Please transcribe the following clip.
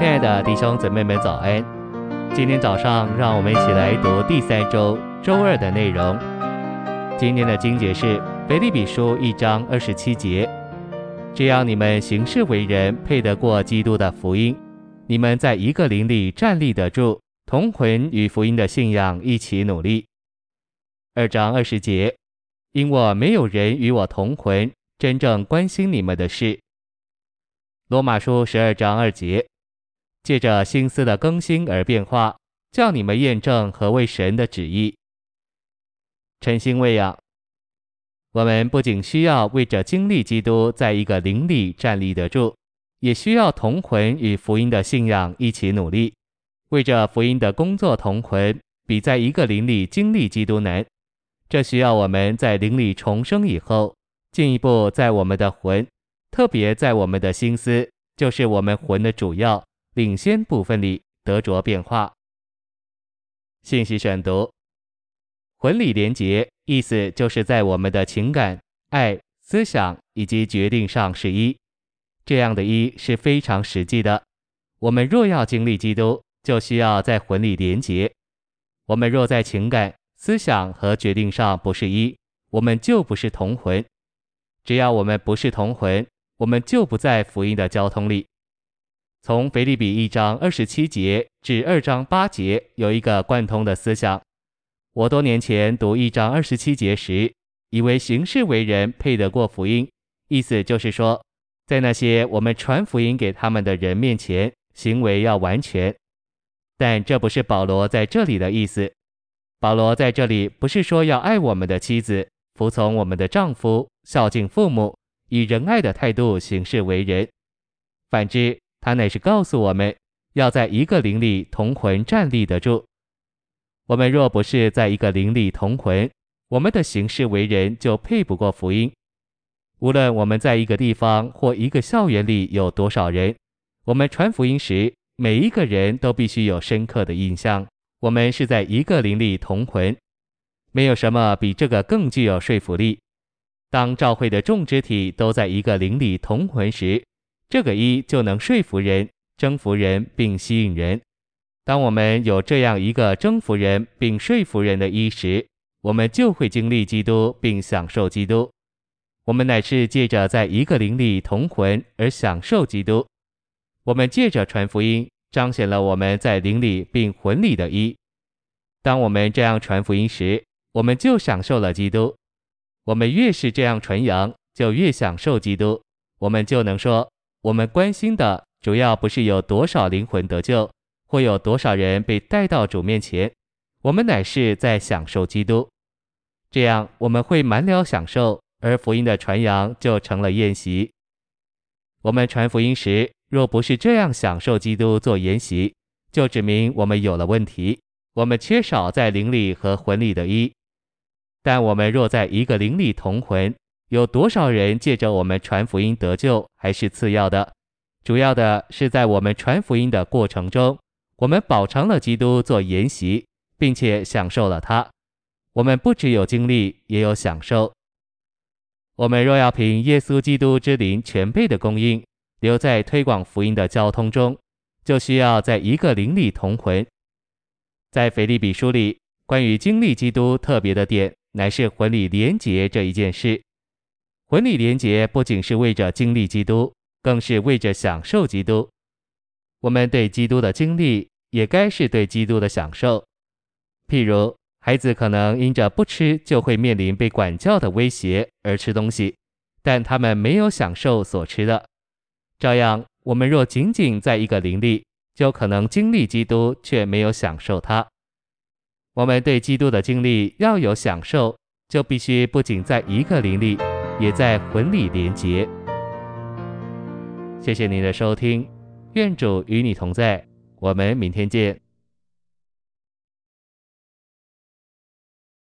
亲爱的弟兄姊妹们，早安！今天早上，让我们一起来读第三周周二的内容。今天的经节是腓立比书一章二十七节：只要你们行事为人配得过基督的福音，你们在一个灵里站立得住，同魂与福音的信仰一起努力。二章二十节：因我没有人与我同魂，真正关心你们的事。罗马书十二章二节。借着心思的更新而变化，叫你们验证何为神的旨意。晨星喂养，我们不仅需要为着经历基督在一个灵里站立得住，也需要同魂与福音的信仰一起努力，为着福音的工作同魂，比在一个灵里经历基督难。这需要我们在灵里重生以后，进一步在我们的魂，特别在我们的心思，就是我们魂的主要。领先部分里得着变化。信息选读：魂里连结，意思就是在我们的情感、爱、思想以及决定上是一。这样的一是非常实际的。我们若要经历基督，就需要在魂里连结。我们若在情感、思想和决定上不是一，我们就不是同魂。只要我们不是同魂，我们就不在福音的交通里。从腓立比一章二十七节至二章八节有一个贯通的思想。我多年前读一章二十七节时，以为行事为人配得过福音，意思就是说，在那些我们传福音给他们的人面前，行为要完全。但这不是保罗在这里的意思。保罗在这里不是说要爱我们的妻子，服从我们的丈夫，孝敬父母，以仁爱的态度行事为人。反之。他乃是告诉我们，要在一个灵里同魂站立得住。我们若不是在一个灵里同魂，我们的行事为人就配不过福音。无论我们在一个地方或一个校园里有多少人，我们传福音时，每一个人都必须有深刻的印象，我们是在一个灵里同魂。没有什么比这个更具有说服力。当教会的众肢体都在一个灵里同魂时，这个一就能说服人、征服人并吸引人。当我们有这样一个征服人并说服人的一时，我们就会经历基督并享受基督。我们乃是借着在一个灵里同魂而享受基督。我们借着传福音，彰显了我们在灵里并魂里的一。当我们这样传福音时，我们就享受了基督。我们越是这样传扬，就越享受基督。我们就能说。我们关心的主要不是有多少灵魂得救，或有多少人被带到主面前，我们乃是在享受基督。这样我们会满了享受，而福音的传扬就成了宴席。我们传福音时，若不是这样享受基督做筵席，就指明我们有了问题，我们缺少在灵里和魂里的一。但我们若在一个灵里同魂，有多少人借着我们传福音得救，还是次要的，主要的是在我们传福音的过程中，我们饱尝了基督做筵席，并且享受了他。我们不只有经历，也有享受。我们若要凭耶稣基督之灵全备的供应，留在推广福音的交通中，就需要在一个灵里同魂。在腓立比书里，关于经历基督特别的点，乃是魂里连结这一件事。魂里连结不仅是为着经历基督，更是为着享受基督。我们对基督的经历，也该是对基督的享受。譬如，孩子可能因着不吃就会面临被管教的威胁而吃东西，但他们没有享受所吃的。照样，我们若仅仅在一个灵里，就可能经历基督，却没有享受他。我们对基督的经历要有享受，就必须不仅在一个灵里。也在魂里连结。谢谢您的收听，愿主与你同在，我们明天见。